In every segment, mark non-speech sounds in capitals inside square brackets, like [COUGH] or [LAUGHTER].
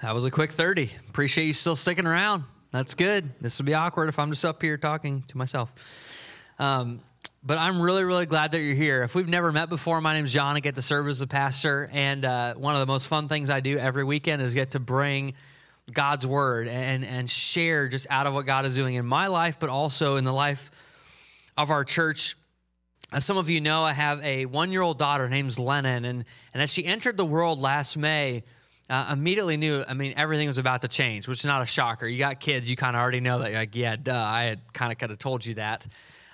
That was a quick 30. Appreciate you still sticking around. That's good. This would be awkward if I'm just up here talking to myself. Um, but I'm really, really glad that you're here. If we've never met before, my name is John. I get to serve as a pastor. And uh, one of the most fun things I do every weekend is get to bring God's word and, and share just out of what God is doing in my life, but also in the life of our church. As some of you know, I have a one year old daughter named Lennon. And, and as she entered the world last May, uh, immediately knew, I mean, everything was about to change, which is not a shocker. You got kids, you kind of already know that. You're like, yeah, duh, I had kind of could have told you that.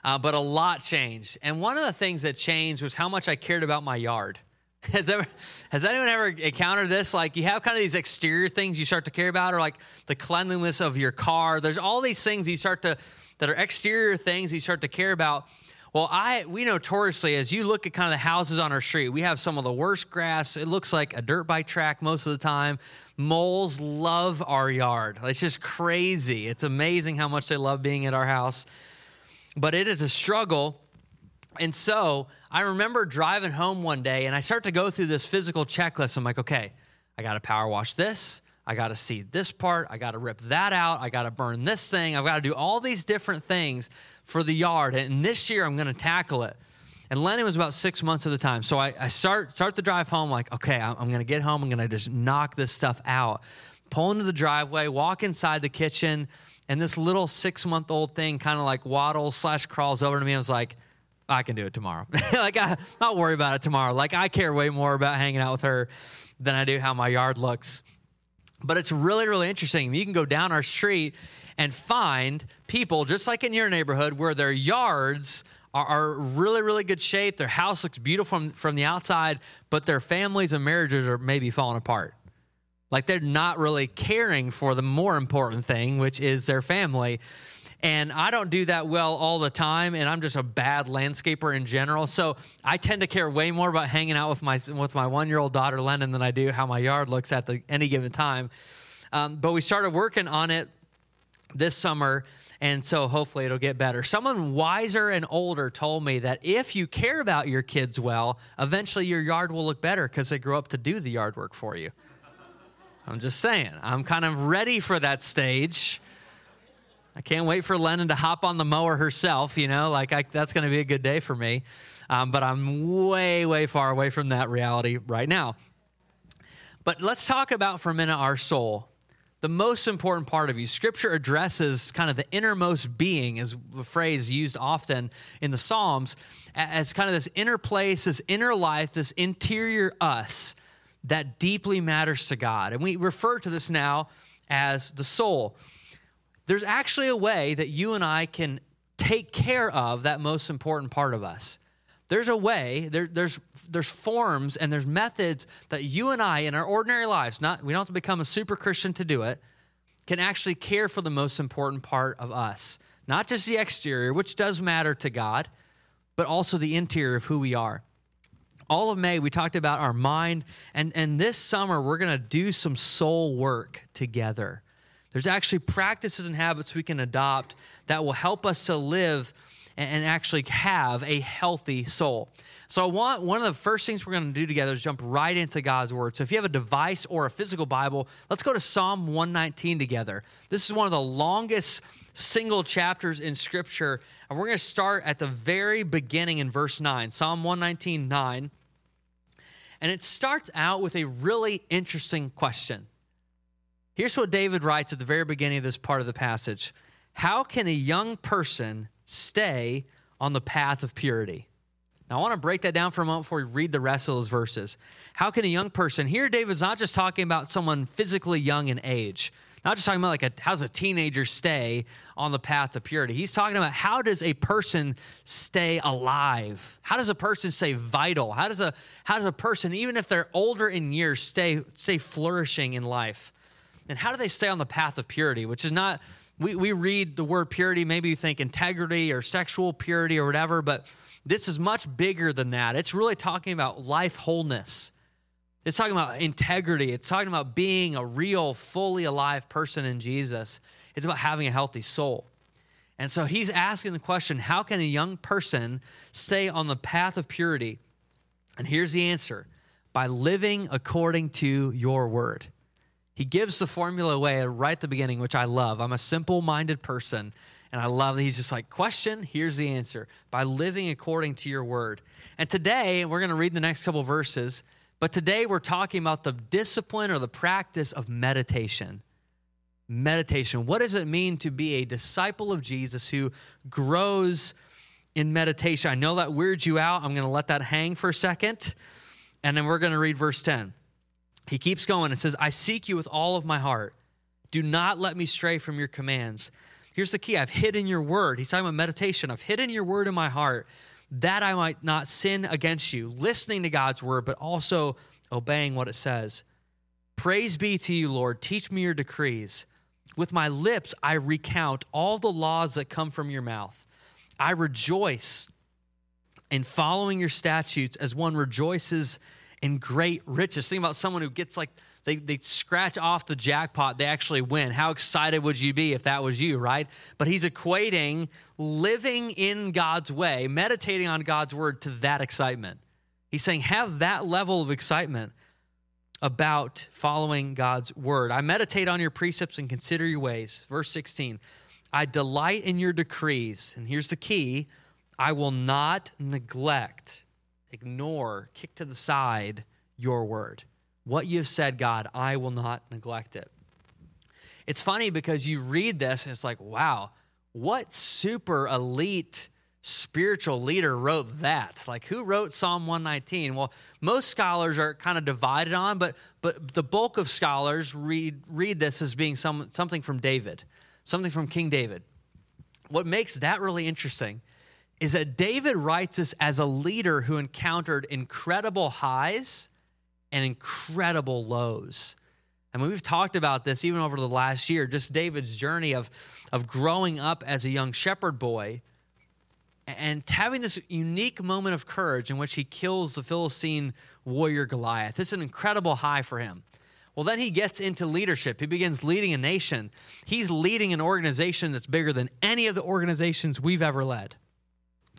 Uh, but a lot changed. And one of the things that changed was how much I cared about my yard. [LAUGHS] Has, ever, has anyone ever encountered this? Like, you have kind of these exterior things you start to care about, or like the cleanliness of your car. There's all these things you start to, that are exterior things you start to care about. Well, I we notoriously, as you look at kind of the houses on our street, we have some of the worst grass. It looks like a dirt bike track most of the time. Moles love our yard. It's just crazy. It's amazing how much they love being at our house. But it is a struggle. And so I remember driving home one day and I start to go through this physical checklist. I'm like, okay, I got to power wash this. I got to seed this part. I got to rip that out. I got to burn this thing. I've got to do all these different things for the yard. And this year I'm going to tackle it. And Lenny was about six months at the time. So I, I start start the drive home like, okay, I'm, I'm going to get home. I'm going to just knock this stuff out. Pull into the driveway, walk inside the kitchen, and this little six month old thing kind of like waddles slash crawls over to me. I was like, I can do it tomorrow. [LAUGHS] like, I, not worry about it tomorrow. Like, I care way more about hanging out with her than I do how my yard looks. But it's really, really interesting. You can go down our street and find people, just like in your neighborhood, where their yards are, are really, really good shape. Their house looks beautiful from, from the outside, but their families and marriages are maybe falling apart. Like they're not really caring for the more important thing, which is their family. And I don't do that well all the time, and I'm just a bad landscaper in general. So I tend to care way more about hanging out with my with my one year old daughter Lennon than I do how my yard looks at the, any given time. Um, but we started working on it this summer, and so hopefully it'll get better. Someone wiser and older told me that if you care about your kids well, eventually your yard will look better because they grow up to do the yard work for you. I'm just saying, I'm kind of ready for that stage. I can't wait for Lennon to hop on the mower herself, you know, like I, that's going to be a good day for me. Um, but I'm way, way far away from that reality right now. But let's talk about for a minute our soul the most important part of you. Scripture addresses kind of the innermost being, is the phrase used often in the Psalms, as kind of this inner place, this inner life, this interior us that deeply matters to God. And we refer to this now as the soul. There's actually a way that you and I can take care of that most important part of us. There's a way, there, there's, there's forms and there's methods that you and I in our ordinary lives, not we don't have to become a super Christian to do it, can actually care for the most important part of us. Not just the exterior, which does matter to God, but also the interior of who we are. All of May, we talked about our mind, and, and this summer, we're to do some soul work together. There's actually practices and habits we can adopt that will help us to live and actually have a healthy soul. So I want one of the first things we're going to do together is jump right into God's word. So if you have a device or a physical Bible, let's go to Psalm 119 together. This is one of the longest single chapters in scripture, and we're going to start at the very beginning in verse 9. Psalm 119 9. And it starts out with a really interesting question. Here's what David writes at the very beginning of this part of the passage How can a young person stay on the path of purity. Now, I want to break that down for a moment before we read the rest of those verses. How can a young person, here David's not just talking about someone physically young in age, not just talking about like a, how does a teenager stay on the path to purity. He's talking about how does a person stay alive? How does a person stay vital? How does a how does a person, even if they're older in years, stay stay flourishing in life? And how do they stay on the path of purity, which is not we, we read the word purity, maybe you think integrity or sexual purity or whatever, but this is much bigger than that. It's really talking about life wholeness. It's talking about integrity. It's talking about being a real, fully alive person in Jesus. It's about having a healthy soul. And so he's asking the question how can a young person stay on the path of purity? And here's the answer by living according to your word. He gives the formula away right at the beginning, which I love. I'm a simple minded person, and I love that he's just like, question, here's the answer by living according to your word. And today, we're going to read the next couple verses, but today we're talking about the discipline or the practice of meditation. Meditation. What does it mean to be a disciple of Jesus who grows in meditation? I know that weirds you out. I'm going to let that hang for a second, and then we're going to read verse 10. He keeps going and says, I seek you with all of my heart. Do not let me stray from your commands. Here's the key I've hidden your word. He's talking about meditation. I've hidden your word in my heart that I might not sin against you, listening to God's word, but also obeying what it says. Praise be to you, Lord. Teach me your decrees. With my lips, I recount all the laws that come from your mouth. I rejoice in following your statutes as one rejoices in great riches. Think about someone who gets like, they, they scratch off the jackpot, they actually win. How excited would you be if that was you, right? But he's equating living in God's way, meditating on God's word to that excitement. He's saying, have that level of excitement about following God's word. I meditate on your precepts and consider your ways. Verse 16, I delight in your decrees. And here's the key I will not neglect ignore, kick to the side your word. What you've said, God, I will not neglect it. It's funny because you read this and it's like, wow, what super elite spiritual leader wrote that? Like who wrote Psalm 119? Well, most scholars are kind of divided on, but but the bulk of scholars read read this as being some something from David, something from King David. What makes that really interesting is that David writes this as a leader who encountered incredible highs and incredible lows. I mean, we've talked about this even over the last year, just David's journey of, of growing up as a young shepherd boy and having this unique moment of courage in which he kills the Philistine warrior Goliath. It's an incredible high for him. Well, then he gets into leadership. He begins leading a nation. He's leading an organization that's bigger than any of the organizations we've ever led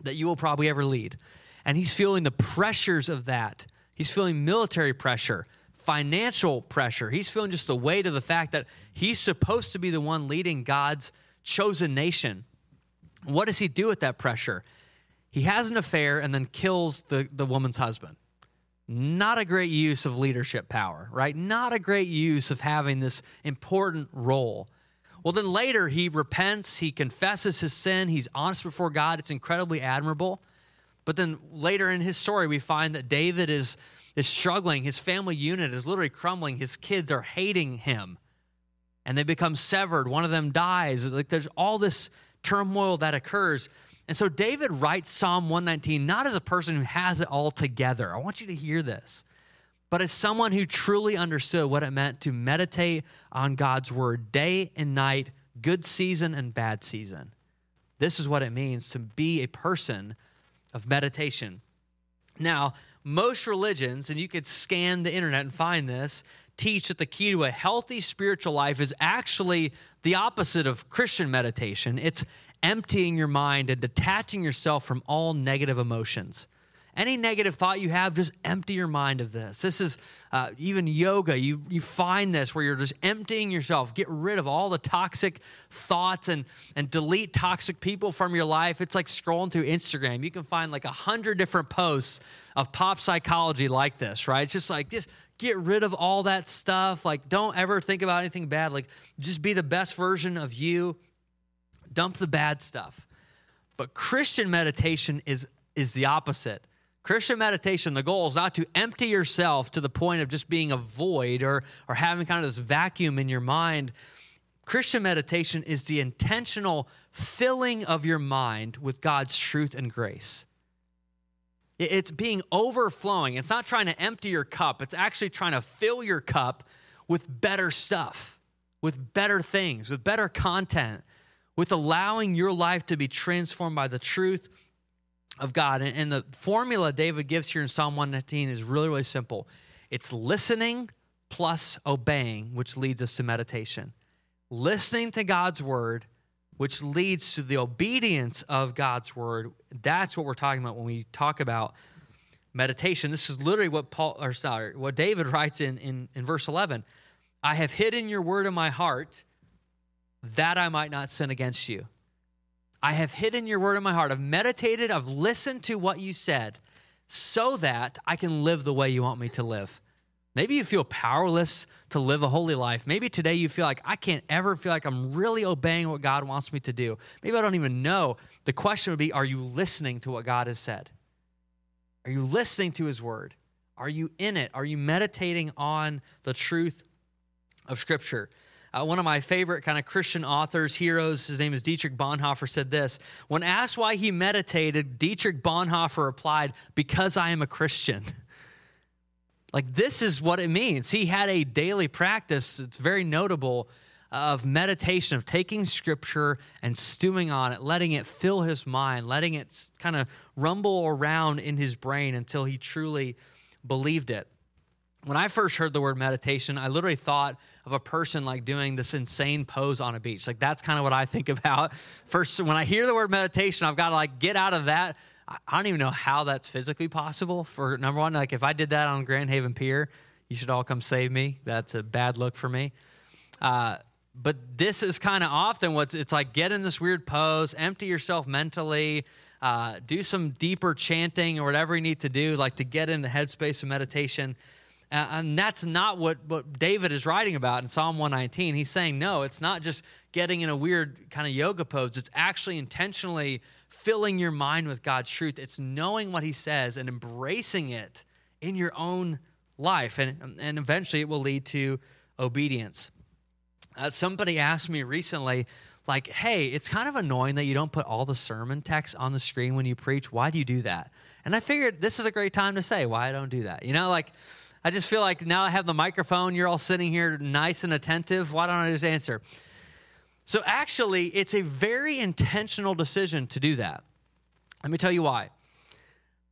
that you will probably ever lead. And he's feeling the pressures of that. He's feeling military pressure, financial pressure. He's feeling just the weight of the fact that he's supposed to be the one leading God's chosen nation. What does he do with that pressure? He has an affair and then kills the, the woman's husband. Not a great use of leadership power, right? Not a great use of having this important role. Well, then later he repents, he confesses his sin, he's honest before God. It's incredibly admirable. But then later in his story, we find that David is, is struggling. His family unit is literally crumbling. His kids are hating him and they become severed. One of them dies. Like there's all this turmoil that occurs. And so David writes Psalm 119 not as a person who has it all together. I want you to hear this but as someone who truly understood what it meant to meditate on God's word day and night, good season and bad season. This is what it means to be a person of meditation. Now, most religions, and you could scan the internet and find this, teach that the key to a healthy spiritual life is actually the opposite of Christian meditation. It's emptying your mind and detaching yourself from all negative emotions. Any negative thought you have, just empty your mind of this. This is uh, even yoga. You, you find this where you're just emptying yourself. Get rid of all the toxic thoughts and, and delete toxic people from your life. It's like scrolling through Instagram. You can find like a hundred different posts of pop psychology like this, right? It's just like, just get rid of all that stuff. Like, don't ever think about anything bad. Like, just be the best version of you. Dump the bad stuff. But Christian meditation is, is the opposite. Christian meditation, the goal is not to empty yourself to the point of just being a void or, or having kind of this vacuum in your mind. Christian meditation is the intentional filling of your mind with God's truth and grace. It's being overflowing. It's not trying to empty your cup, it's actually trying to fill your cup with better stuff, with better things, with better content, with allowing your life to be transformed by the truth of God. And, and the formula David gives here in Psalm 119 is really, really simple it's listening plus obeying, which leads us to meditation. Listening to God's word, which leads to the obedience of God's word. That's what we're talking about when we talk about meditation. This is literally what Paul or sorry, what David [LAUGHS] writes in, in, in verse 11. I have hidden your word in my heart that I might not sin against you. I have hidden your word in my heart. I've meditated, I've listened to what you said so that I can live the way you want me to live. Maybe you feel powerless to live a holy life. Maybe today you feel like I can't ever feel like I'm really obeying what God wants me to do. Maybe I don't even know. The question would be Are you listening to what God has said? Are you listening to His word? Are you in it? Are you meditating on the truth of Scripture? Uh, one of my favorite kind of Christian authors, heroes, his name is Dietrich Bonhoeffer, said this When asked why he meditated, Dietrich Bonhoeffer replied, Because I am a Christian. [LAUGHS] Like, this is what it means. He had a daily practice, it's very notable, of meditation, of taking scripture and stewing on it, letting it fill his mind, letting it kind of rumble around in his brain until he truly believed it. When I first heard the word meditation, I literally thought of a person like doing this insane pose on a beach. Like that's kind of what I think [LAUGHS] about. First, when I hear the word meditation, I've got to like get out of that I don't even know how that's physically possible. For number one, like if I did that on Grand Haven Pier, you should all come save me. That's a bad look for me. Uh, but this is kind of often what's it's like get in this weird pose, empty yourself mentally, uh, do some deeper chanting or whatever you need to do, like to get in the headspace of meditation. Uh, and that's not what, what David is writing about in Psalm 119. He's saying, no, it's not just getting in a weird kind of yoga pose. It's actually intentionally filling your mind with God's truth. It's knowing what He says and embracing it in your own life. And, and eventually it will lead to obedience. Uh, somebody asked me recently, like, hey, it's kind of annoying that you don't put all the sermon text on the screen when you preach. Why do you do that? And I figured this is a great time to say why I don't do that. You know, like, I just feel like now I have the microphone, you're all sitting here nice and attentive. Why don't I just answer? So, actually, it's a very intentional decision to do that. Let me tell you why.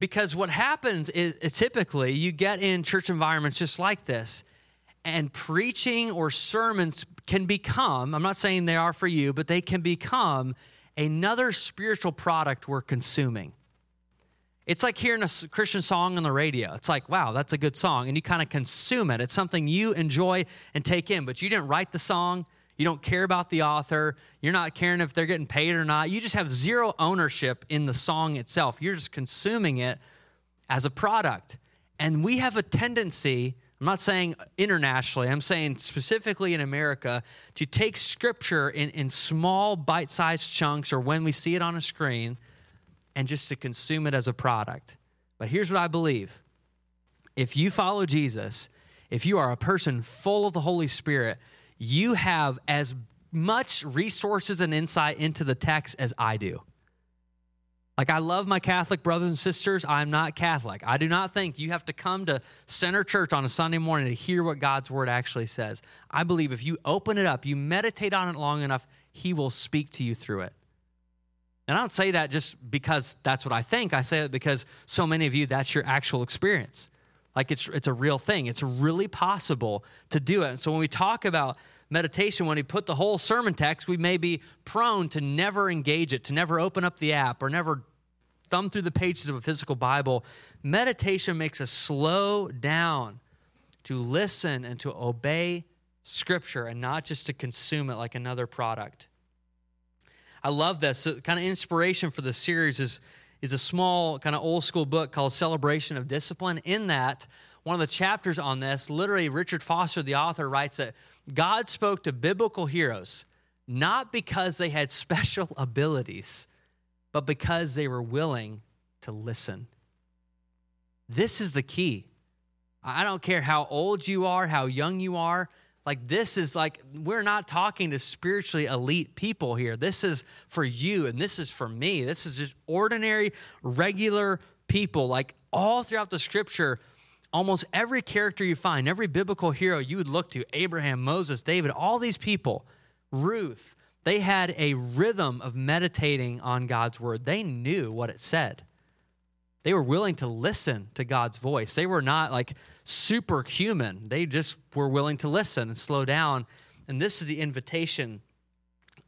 Because what happens is, typically you get in church environments just like this, and preaching or sermons can become, I'm not saying they are for you, but they can become another spiritual product we're consuming. It's like hearing a Christian song on the radio. It's like, wow, that's a good song. And you kind of consume it. It's something you enjoy and take in, but you didn't write the song. You don't care about the author. You're not caring if they're getting paid or not. You just have zero ownership in the song itself. You're just consuming it as a product. And we have a tendency, I'm not saying internationally, I'm saying specifically in America, to take scripture in, in small bite sized chunks or when we see it on a screen and just to consume it as a product. But here's what I believe if you follow Jesus, if you are a person full of the Holy Spirit, you have as much resources and insight into the text as I do. Like, I love my Catholic brothers and sisters. I'm not Catholic. I do not think you have to come to Center Church on a Sunday morning to hear what God's word actually says. I believe if you open it up, you meditate on it long enough, He will speak to you through it. And I don't say that just because that's what I think. I say it because so many of you, that's your actual experience. Like it's, it's a real thing. It's really possible to do it. And so when we talk about meditation, when we put the whole sermon text, we may be prone to never engage it, to never open up the app or never thumb through the pages of a physical Bible. Meditation makes us slow down to listen and to obey Scripture and not just to consume it like another product. I love this. So kind of inspiration for the series is is a small, kind of old school book called Celebration of Discipline. In that, one of the chapters on this, literally, Richard Foster, the author, writes that God spoke to biblical heroes not because they had [LAUGHS] special abilities, but because they were willing to listen. This is the key. I don't care how old you are, how young you are. Like, this is like, we're not talking to spiritually elite people here. This is for you and this is for me. This is just ordinary, regular people. Like, all throughout the scripture, almost every character you find, every biblical hero you would look to Abraham, Moses, David, all these people, Ruth, they had a rhythm of meditating on God's word. They knew what it said. They were willing to listen to God's voice. They were not like superhuman. They just were willing to listen and slow down. And this is the invitation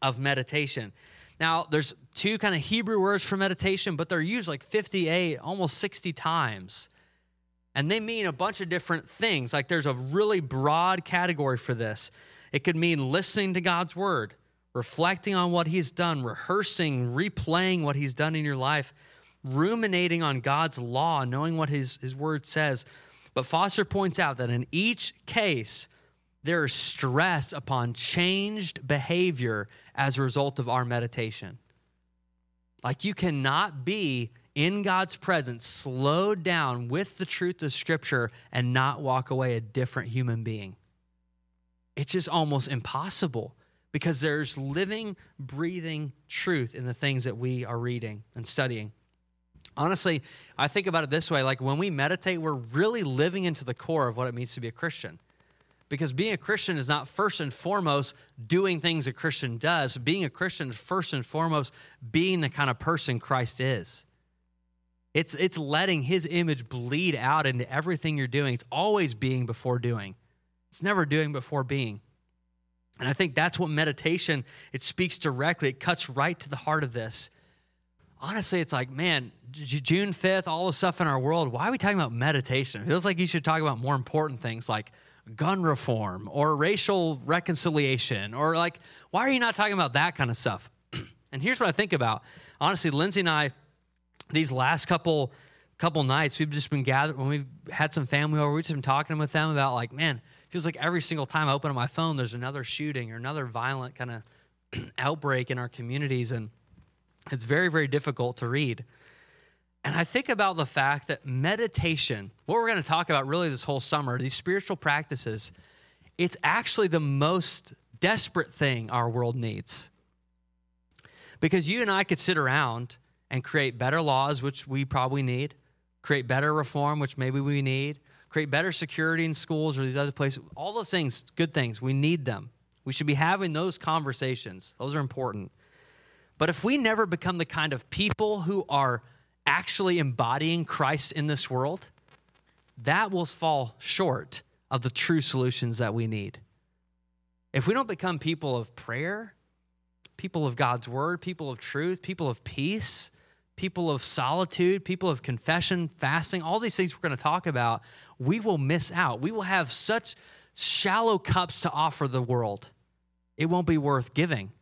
of meditation. Now, there's two kind of Hebrew words for meditation, but they're used like 58, almost 60 times. And they mean a bunch of different things. Like there's a really broad category for this. It could mean listening to God's word, reflecting on what he's done, rehearsing, replaying what he's done in your life, ruminating on God's law, knowing what his, his word says. But Foster points out that in each case, there is stress upon changed behavior as a result of our meditation. Like you cannot be in God's presence, slowed down with the truth of Scripture, and not walk away a different human being. It's just almost impossible because there's living, breathing truth in the things that we are reading and studying. Honestly, I think about it this way like when we meditate, we're really living into the core of what it means to be a Christian. Because being a Christian is not first and foremost doing things a Christian does. Being a Christian is first and foremost being the kind of person Christ is. It's, it's letting his image bleed out into everything you're doing. It's always being before doing, it's never doing before being. And I think that's what meditation, it speaks directly, it cuts right to the heart of this. Honestly, it's like, man, June 5th, all the stuff in our world, why are we talking about meditation? It feels like you should talk about more important things like gun reform or racial reconciliation or like why are you not talking about that kind of stuff? [CLEARS THROAT] And here's what i think about. Honestly lindsay and i these last couple couple nights we've just been gathered when we've had some family over we've just been talking with them about like man feels like every single time i open up my phone there's another shooting or another violent kind of [CLEARS THROAT] outbreak in our communities. And it's very very difficult to read and I think about the fact that meditation, what we're going to talk about really this whole summer, these spiritual practices, it's actually the most desperate thing our world needs. Because you and I could sit around and create better laws, which we probably need, create better reform, which maybe we need, create better security in schools or these other places. All those things, good things, we need them. We should be having those conversations. Those are important. But if we never become the kind of people who are actually embodying Christ in this world, that will fall short of the true solutions that we need. If we don't become people of prayer, people of God's word, people of truth, people of peace, people of solitude, people of confession, fasting, all these things we're going to talk about, we will miss out. We will have such shallow cups to offer the world. It won't be worth giving.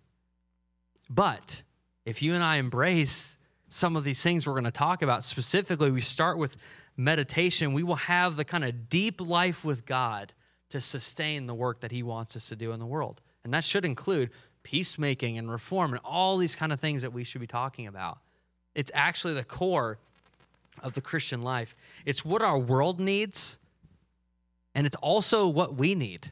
But if you and I embrace some of these things we're going to talk about. Specifically, we start with meditation. We will have the kind of deep life with God to sustain the work that He wants us to do in the world. And that should include peacemaking and reform and all these kind of things that we should be talking about. It's actually the core of the Christian life. It's what our world needs, and it's also what we need.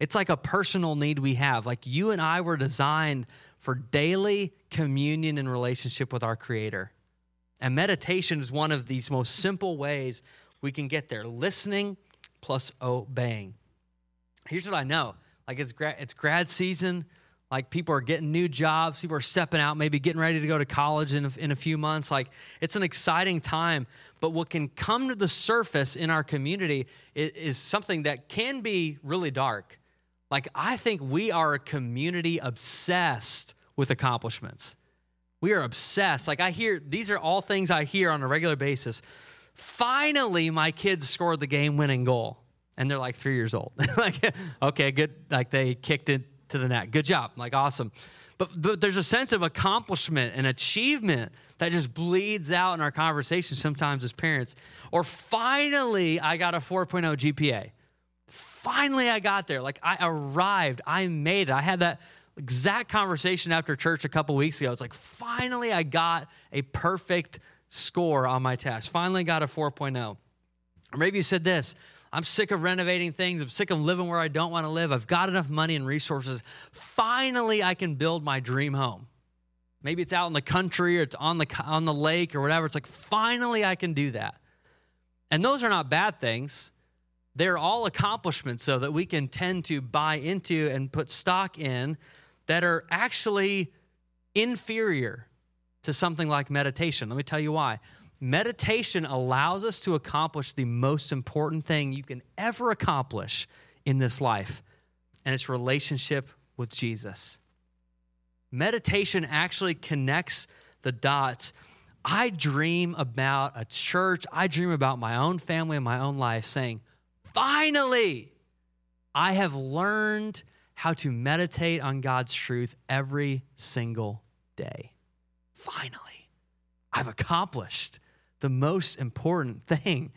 It's like a personal need we have. Like you and I were designed for daily communion and relationship with our Creator. And meditation is one of these most simple ways we can get there listening plus obeying. Here's what I know like it's grad, it's grad season. Like people are getting new jobs, people are stepping out, maybe getting ready to go to college in a, in a few months. Like it's an exciting time. But what can come to the surface in our community is, is something that can be really dark. Like, I think we are a community obsessed with accomplishments. We are obsessed. Like, I hear these are all things I hear on a regular basis. Finally, my kids scored the game winning goal, and they're like three years old. [LAUGHS] like, okay, good. Like, they kicked it to the net. Good job. Like, awesome. But, but there's a sense of accomplishment and achievement that just bleeds out in our conversations sometimes as parents. Or finally, I got a 4.0 GPA finally I got there. Like I arrived, I made it. I had that exact conversation after church a couple weeks ago. It's like, finally I got a perfect score on my test. Finally got a 4.0. Or maybe you said this I'm sick of renovating things. I'm sick of living where I don't want to live. I've got enough money and resources. Finally, I can build my dream home. Maybe it's out in the country or it's on the, on the lake or whatever. It's like, finally, I can do that. And those are not bad things. They're all accomplishments, so that we can tend to buy into and put stock in that are actually inferior to something like meditation. Let me tell you why. Meditation allows us to accomplish the most important thing you can ever accomplish in this life, and it's relationship with Jesus. Meditation actually connects the dots I dream about a church, I dream about my own family and my own life saying, finally, I have learned how to meditate on God's truth every single day. Finally, I've accomplished the most important thing,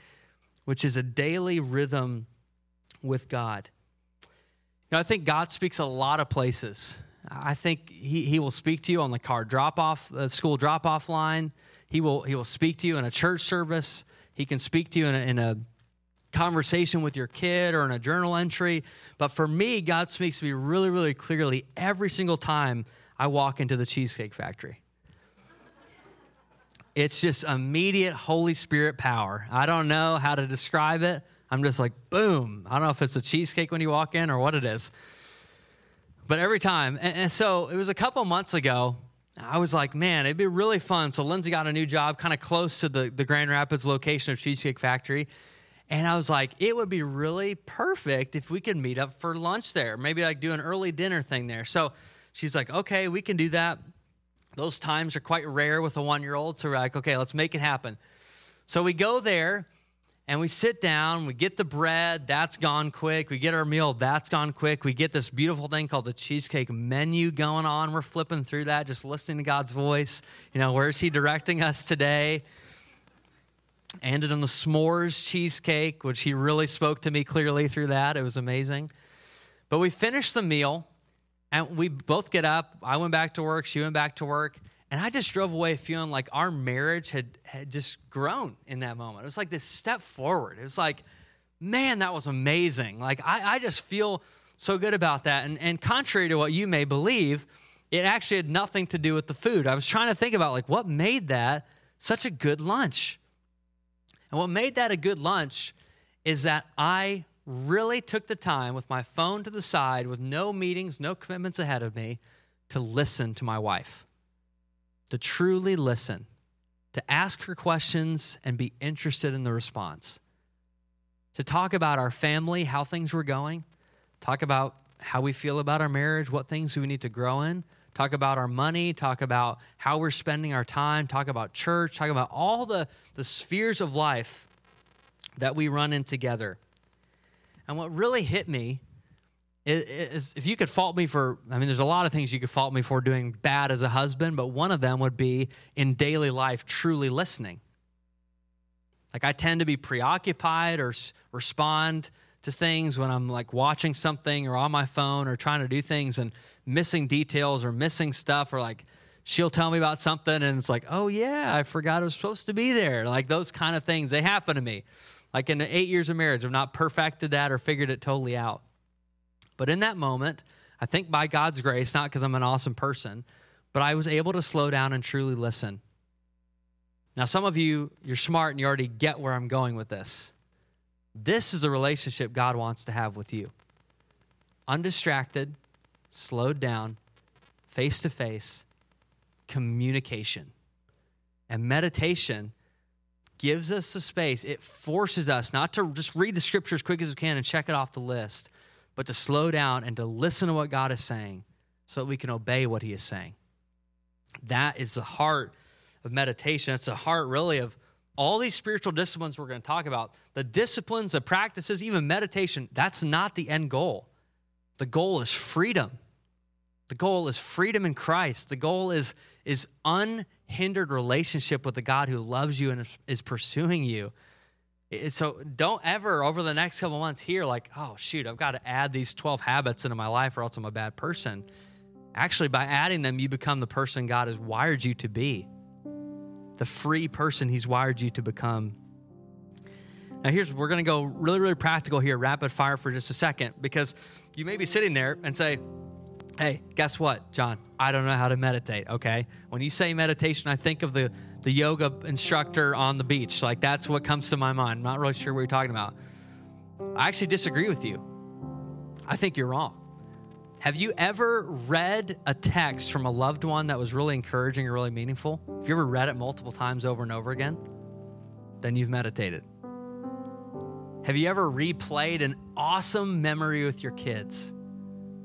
which is a daily rhythm with God. Know, I think God speaks a lot of places. I think he, he will speak to you on the car drop off, uh, school drop off line. He will, he will speak to you in a church service. He can speak to you in a, in a conversation with your kid or in a journal entry. But for me, God speaks to me really, really clearly every single time I walk into the Cheesecake Factory. It's just immediate Holy Spirit power. I don't know how to describe it. I'm just like, boom. I don't know if it's a cheesecake when you walk in or what it is. But every time. And, and so it was a couple months ago. I was like, man, it'd be really fun. So Lindsay got a new job kind of close to the, the Grand Rapids location of Cheesecake Factory. And I was like, it would be really perfect if we could meet up for lunch there. Maybe like do an early dinner thing there. So she's like, okay, we can do that. Those times are quite rare with a one year old. So we're like, okay, let's make it happen. So we go there and we sit down, we get the bread, that's gone quick. We get our meal, that's gone quick. We get this beautiful thing called the cheesecake menu going on. We're flipping through that, just listening to God's voice. You know, where is He directing us today? Ended on the s'mores cheesecake, which He really spoke to me clearly through that. It was amazing. But we finished the meal, and we both get up. I went back to work, she went back to work. And I just drove away feeling like our marriage had, had just grown in that moment. It was like this step forward. It was like, man, that was amazing. Like, I, I just feel so good about that. And, and contrary to what you may believe, it actually had nothing to do with the food. I was trying to think about, like, what made that such a good lunch? And what made that a good lunch is that I really took the time with my phone to the side, with no meetings, no commitments ahead of me, to listen to my wife to truly listen, to ask her questions and be interested in the response, to talk about our family, how things were going, talk about how we feel about our marriage, what things we need to grow in, talk about our money, talk about how we're spending our time, talk about church, talk about all the, the spheres of life that we run in together. And what really hit me is if you could fault me for i mean there's a lot of things you could fault me for doing bad as a husband but one of them would be in daily life truly listening like i tend to be preoccupied or respond to things when i'm like watching something or on my phone or trying to do things and missing details or missing stuff or like she'll tell me about something and it's like oh yeah i forgot it was supposed to be there like those kind of things they happen to me like in the eight years of marriage i've not perfected that or figured it totally out but in that moment, I think by God's grace, not because I'm an awesome person, but I was able to slow down and truly listen. Now, some of you, you're smart and you already get where I'm going with this. This is the relationship God wants to have with you undistracted, slowed down, face to face communication. And meditation gives us the space, it forces us not to just read the scripture as quick as we can and check it off the list, but to slow down and to listen to what God is saying so that we can obey what He is saying. That is the heart of meditation. It's the heart, really, of all these spiritual disciplines we're going to talk about. The disciplines, the practices, even meditation, that's not the end goal. The goal is freedom. The goal is freedom in Christ. The goal is, is unhindered relationship with the God who loves you and is, pursuing you so don't ever over the next couple months hear like, oh shoot, I've got to add these 12 habits into my life or else I'm a bad person. Actually, by adding them, you become the person God has wired you to be, the free person He's wired you to become. Now, here's we're going to go really, really practical here, rapid fire for just a second, because you may be sitting there and say, Hey, guess what, John? I don't know how to meditate. Okay. When you say meditation, I think of the the yoga instructor on the beach. Like that's what comes to my mind. I'm not really sure what you're talking about. I actually disagree with you. I think you're wrong. Have you ever read a text from a loved one that was really encouraging or really meaningful? Have you ever read it multiple times over and over again? Then you've meditated. Have you ever replayed an awesome memory with your kids?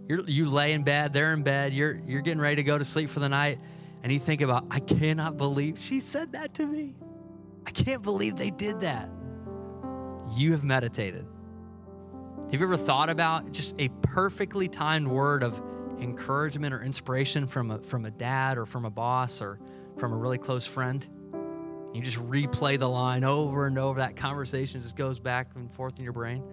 You're, you lay in bed, they're in bed, you're, you're getting ready to go to sleep for the night, and you think about, I cannot believe she said that to me. I can't believe they did that. You have meditated. Have you ever thought about just a perfectly timed word of encouragement or inspiration from a, from a dad or from a boss or from a really close friend? You just replay the line over and over. That conversation just goes back and forth in your brain.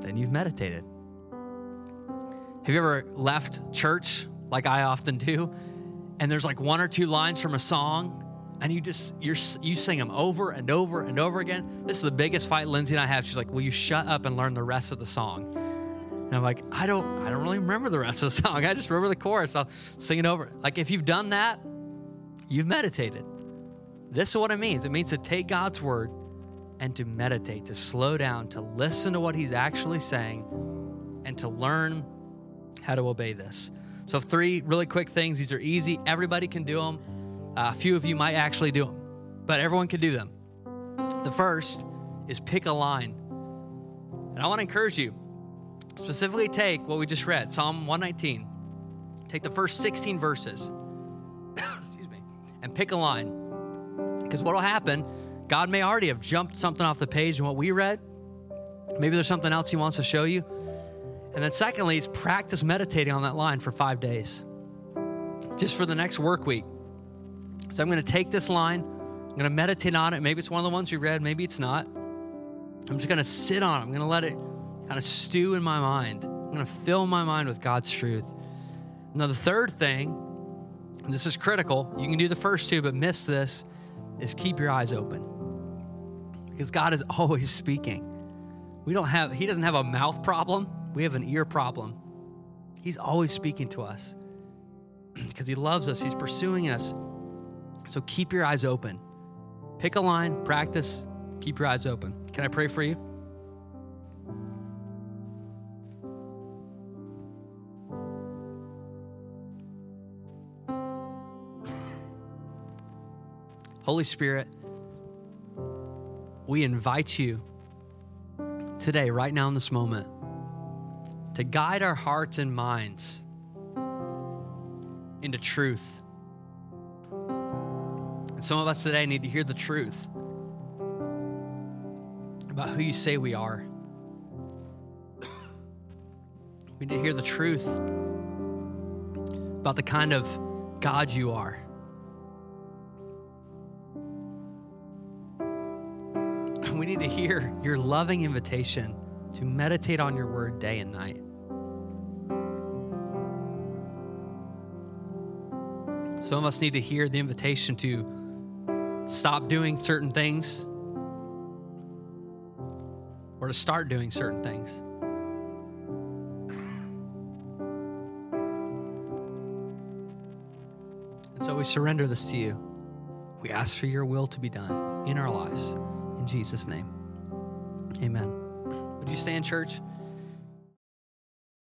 Then you've meditated. Have you ever left church like I often do, and there's like one or two lines from a song, and you just you're you sing them over and over and over again? This is the biggest fight Lindsay and I have. She's like, "Will you shut up and learn the rest of the song?" And I'm like, "I don't I don't really remember the rest of the [LAUGHS] song. I just remember the chorus. I'll sing it over." Like if you've done that, you've meditated. This is what it means. It means to take God's word and to meditate, to slow down, to listen to what He's actually saying, and to learn how to obey this. So, three really quick things. These are easy. Everybody can do them. Uh, a few of you might actually do them, but everyone can do them. The first is pick a line. And I want to encourage you specifically take what we just read Psalm 119. Take the first 16 verses, [COUGHS] excuse me, and pick a line. Because what will happen, God may already have jumped something off the page in what we read. Maybe there's something else He wants to show you. And then, secondly, is practice meditating on that line for five days, just for the next work week. So, I'm going to take this line, I'm going to meditate on it. Maybe it's one of the ones we read, maybe it's not. I'm just going to sit on it. I'm going to let it kind of stew in my mind. I'm going to fill my mind with God's truth. Now, the third thing, and this is critical, you can do the first two, but miss this, is keep your eyes open. Because God is [LAUGHS] always speaking. We don't have, He doesn't have a mouth problem. We have an ear problem. He's always speaking to us [CLEARS THROAT] because He loves us, He's pursuing us. So keep your eyes open. Pick a line, practice, keep your eyes open. Can I pray for you? Holy Spirit, we invite you today, right now in this moment, to guide our hearts and minds into truth. And some of us today need to hear the truth about who you say we are. We need to hear the truth about the kind of God you are. We need to hear your loving invitation to meditate on your word day and night. Some of us need to hear the invitation to stop doing certain things or to start doing certain things. And so we surrender this to you. We ask for your will to be done in our lives. In Jesus' name, amen. Would you stand, church?